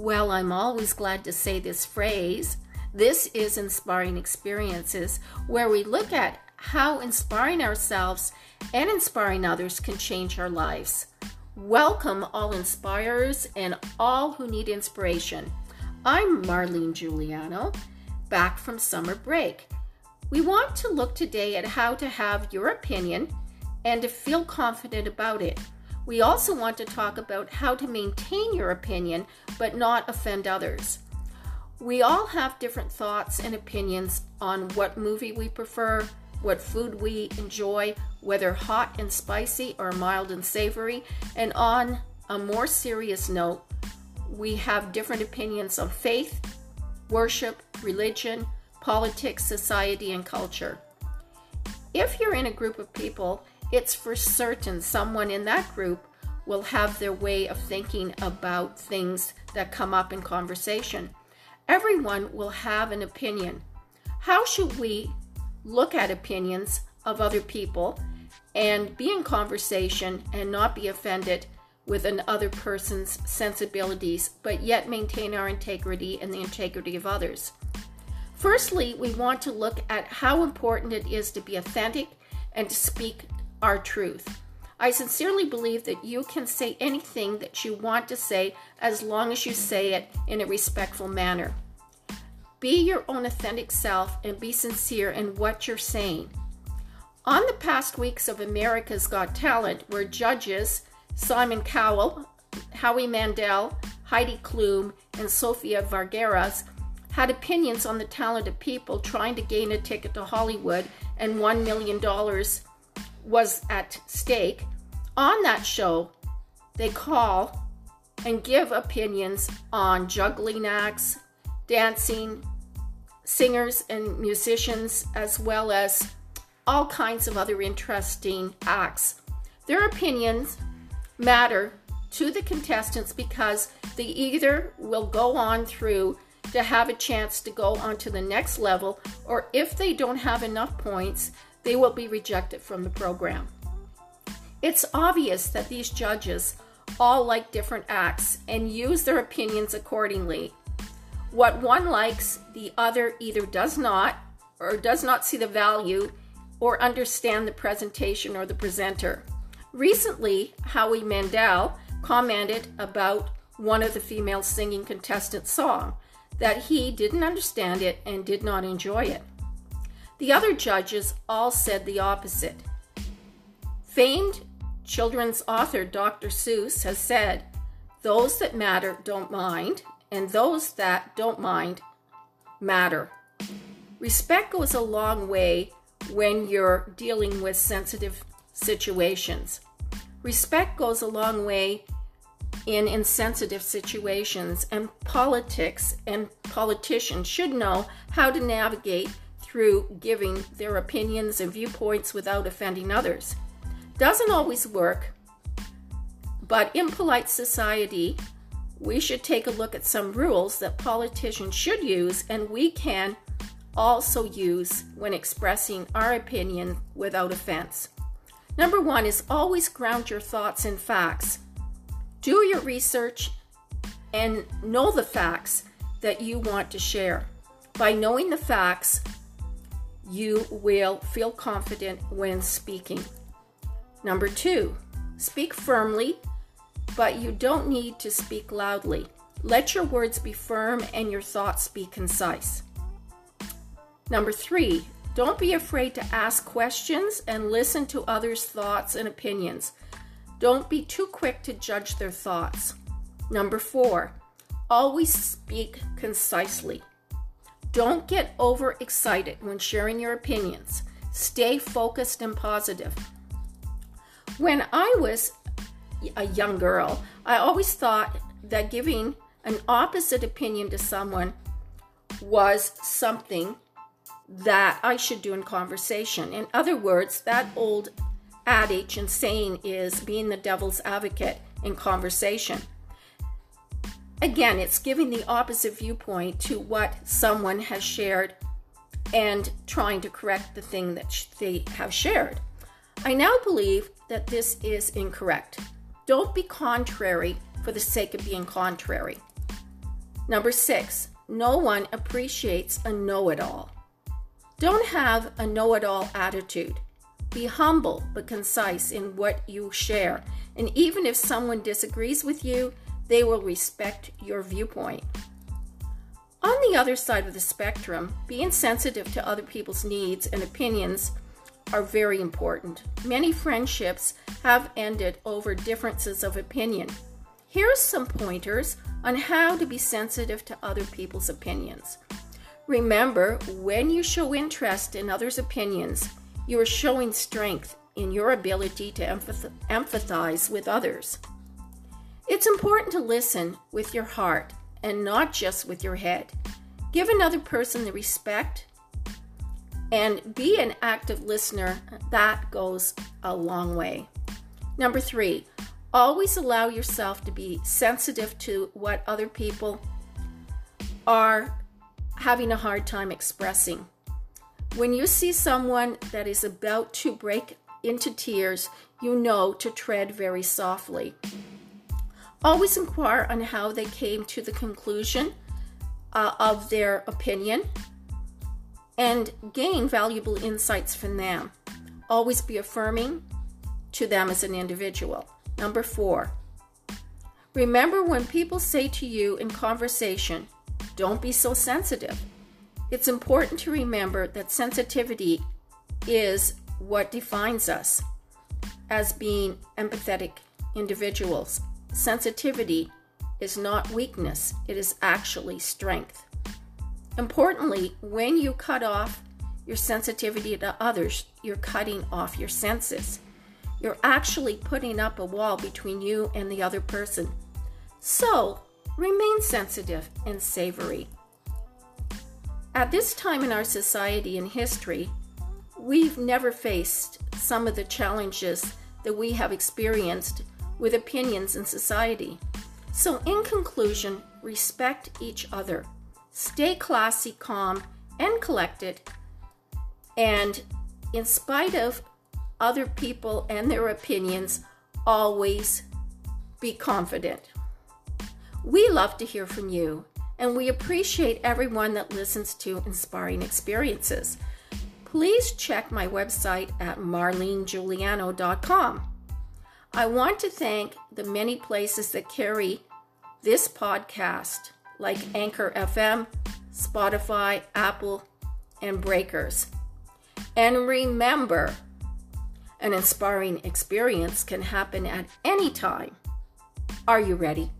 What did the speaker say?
Well, I'm always glad to say this phrase. This is Inspiring Experiences, where we look at how inspiring ourselves and inspiring others can change our lives. Welcome, all inspirers and all who need inspiration. I'm Marlene Giuliano, back from summer break. We want to look today at how to have your opinion and to feel confident about it. We also want to talk about how to maintain your opinion but not offend others. We all have different thoughts and opinions on what movie we prefer, what food we enjoy, whether hot and spicy or mild and savory. And on a more serious note, we have different opinions on faith, worship, religion, politics, society, and culture. If you're in a group of people, it's for certain someone in that group will have their way of thinking about things that come up in conversation. Everyone will have an opinion. How should we look at opinions of other people and be in conversation and not be offended with another person's sensibilities, but yet maintain our integrity and the integrity of others? Firstly, we want to look at how important it is to be authentic and to speak our truth. I sincerely believe that you can say anything that you want to say as long as you say it in a respectful manner. Be your own authentic self and be sincere in what you're saying. On the past weeks of America's Got Talent, where judges Simon Cowell, Howie Mandel, Heidi Klum, and Sofia Vergara's had opinions on the talented people trying to gain a ticket to Hollywood and $1 million was at stake. On that show, they call and give opinions on juggling acts, dancing, singers and musicians, as well as all kinds of other interesting acts. Their opinions matter to the contestants because they either will go on through to have a chance to go on to the next level, or if they don't have enough points, they will be rejected from the program. It's obvious that these judges all like different acts and use their opinions accordingly. What one likes, the other either does not, or does not see the value, or understand the presentation or the presenter. Recently, Howie Mandel commented about one of the female singing contestants' song that he didn't understand it and did not enjoy it. The other judges all said the opposite. Famed children's author Dr. Seuss has said, Those that matter don't mind, and those that don't mind matter. Respect goes a long way when you're dealing with sensitive situations. Respect goes a long way in insensitive situations, and politics and politicians should know how to navigate through giving their opinions and viewpoints without offending others. Doesn't always work, but in polite society, we should take a look at some rules that politicians should use and we can also use when expressing our opinion without offense. Number one is always ground your thoughts in facts. Do your research and know the facts that you want to share. By knowing the facts, you will feel confident when speaking. Number two, speak firmly, but you don't need to speak loudly. Let your words be firm and your thoughts be concise. Number three, don't be afraid to ask questions and listen to others' thoughts and opinions. Don't be too quick to judge their thoughts. Number four, always speak concisely. Don't get overexcited when sharing your opinions. Stay focused and positive. When I was a young girl, I always thought that giving an opposite opinion to someone was something that I should do in conversation. In other words, that old adage and saying is being the devil's advocate in conversation. Again, it's giving the opposite viewpoint to what someone has shared and trying to correct the thing that they have shared. I now believe that this is incorrect. Don't be contrary for the sake of being contrary. Number six, no one appreciates a know it all. Don't have a know it all attitude. Be humble but concise in what you share. And even if someone disagrees with you, they will respect your viewpoint. On the other side of the spectrum, being sensitive to other people's needs and opinions are very important. Many friendships have ended over differences of opinion. Here's some pointers on how to be sensitive to other people's opinions. Remember, when you show interest in others' opinions, you are showing strength in your ability to empathize with others. It's important to listen with your heart and not just with your head. Give another person the respect and be an active listener. That goes a long way. Number three, always allow yourself to be sensitive to what other people are having a hard time expressing. When you see someone that is about to break into tears, you know to tread very softly. Always inquire on how they came to the conclusion uh, of their opinion and gain valuable insights from them. Always be affirming to them as an individual. Number four, remember when people say to you in conversation, don't be so sensitive. It's important to remember that sensitivity is what defines us as being empathetic individuals. Sensitivity is not weakness, it is actually strength. Importantly, when you cut off your sensitivity to others, you're cutting off your senses. You're actually putting up a wall between you and the other person. So, remain sensitive and savory. At this time in our society and history, we've never faced some of the challenges that we have experienced with opinions in society. So, in conclusion, respect each other, stay classy, calm, and collected, and in spite of other people and their opinions, always be confident. We love to hear from you, and we appreciate everyone that listens to Inspiring Experiences. Please check my website at marlenejuliano.com. I want to thank the many places that carry this podcast, like Anchor FM, Spotify, Apple, and Breakers. And remember, an inspiring experience can happen at any time. Are you ready?